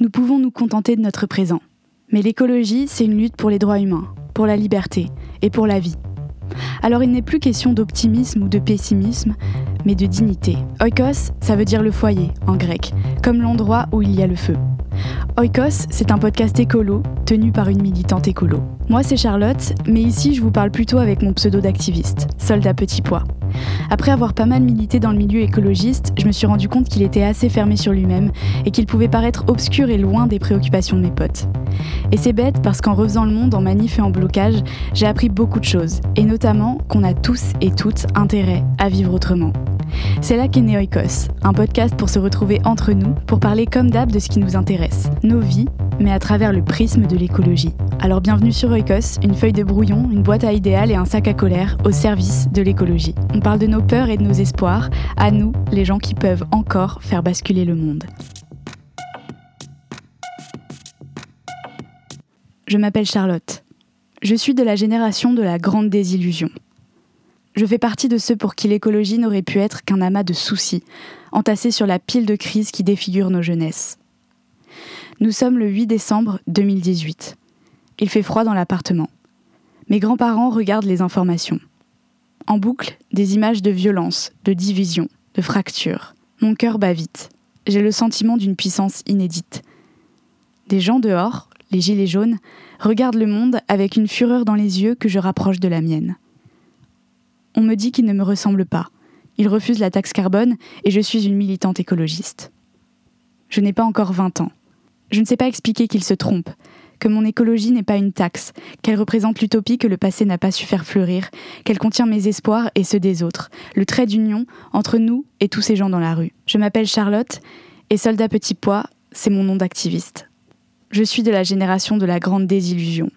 Nous pouvons nous contenter de notre présent. Mais l'écologie, c'est une lutte pour les droits humains, pour la liberté et pour la vie. Alors il n'est plus question d'optimisme ou de pessimisme, mais de dignité. Oikos, ça veut dire le foyer en grec, comme l'endroit où il y a le feu. Oikos, c'est un podcast écolo tenu par une militante écolo. Moi, c'est Charlotte, mais ici, je vous parle plutôt avec mon pseudo d'activiste, soldat petit pois. Après avoir pas mal milité dans le milieu écologiste, je me suis rendu compte qu'il était assez fermé sur lui-même et qu'il pouvait paraître obscur et loin des préoccupations de mes potes. Et c'est bête parce qu'en refaisant le monde en manif et en blocage, j'ai appris beaucoup de choses, et notamment qu'on a tous et toutes intérêt à vivre autrement. C'est là qu'est né Oikos, un podcast pour se retrouver entre nous, pour parler comme d'hab de ce qui nous intéresse, nos vies, mais à travers le prisme de l'écologie. Alors bienvenue sur Oikos, une feuille de brouillon, une boîte à idéal et un sac à colère au service de l'écologie. On parle de nos peurs et de nos espoirs, à nous, les gens qui peuvent encore faire basculer le monde. Je m'appelle Charlotte. Je suis de la génération de la grande désillusion. Je fais partie de ceux pour qui l'écologie n'aurait pu être qu'un amas de soucis, entassés sur la pile de crises qui défigure nos jeunesses. Nous sommes le 8 décembre 2018. Il fait froid dans l'appartement. Mes grands-parents regardent les informations. En boucle, des images de violence, de division, de fracture. Mon cœur bat vite. J'ai le sentiment d'une puissance inédite. Des gens dehors, les gilets jaunes, regardent le monde avec une fureur dans les yeux que je rapproche de la mienne. On me dit qu'il ne me ressemble pas. Il refuse la taxe carbone et je suis une militante écologiste. Je n'ai pas encore 20 ans. Je ne sais pas expliquer qu'il se trompe, que mon écologie n'est pas une taxe, qu'elle représente l'utopie que le passé n'a pas su faire fleurir, qu'elle contient mes espoirs et ceux des autres, le trait d'union entre nous et tous ces gens dans la rue. Je m'appelle Charlotte et Soldat Petit Pois, c'est mon nom d'activiste. Je suis de la génération de la grande désillusion.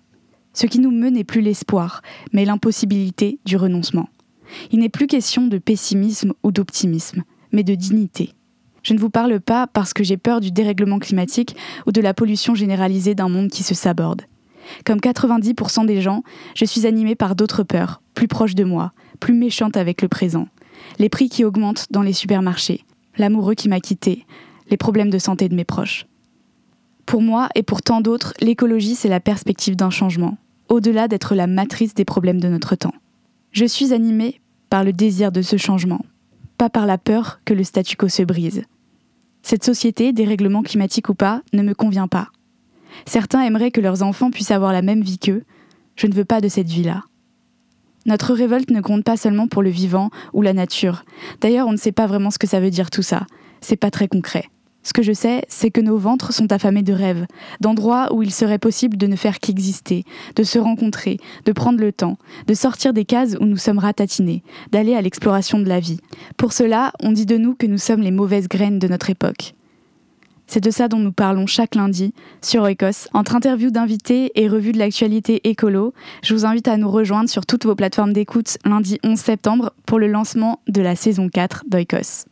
Ce qui nous meut n'est plus l'espoir, mais l'impossibilité du renoncement. Il n'est plus question de pessimisme ou d'optimisme, mais de dignité. Je ne vous parle pas parce que j'ai peur du dérèglement climatique ou de la pollution généralisée d'un monde qui se saborde. Comme 90% des gens, je suis animée par d'autres peurs, plus proches de moi, plus méchantes avec le présent. Les prix qui augmentent dans les supermarchés, l'amoureux qui m'a quitté, les problèmes de santé de mes proches. Pour moi et pour tant d'autres, l'écologie, c'est la perspective d'un changement, au-delà d'être la matrice des problèmes de notre temps. Je suis animée par le désir de ce changement, pas par la peur que le statu quo se brise. Cette société, dérèglement climatique ou pas, ne me convient pas. Certains aimeraient que leurs enfants puissent avoir la même vie qu'eux. Je ne veux pas de cette vie-là. Notre révolte ne compte pas seulement pour le vivant ou la nature. D'ailleurs, on ne sait pas vraiment ce que ça veut dire tout ça. C'est pas très concret. Ce que je sais, c'est que nos ventres sont affamés de rêves, d'endroits où il serait possible de ne faire qu'exister, de se rencontrer, de prendre le temps, de sortir des cases où nous sommes ratatinés, d'aller à l'exploration de la vie. Pour cela, on dit de nous que nous sommes les mauvaises graines de notre époque. C'est de ça dont nous parlons chaque lundi sur Oikos. Entre interviews d'invités et revues de l'actualité écolo, je vous invite à nous rejoindre sur toutes vos plateformes d'écoute lundi 11 septembre pour le lancement de la saison 4 d'Oikos.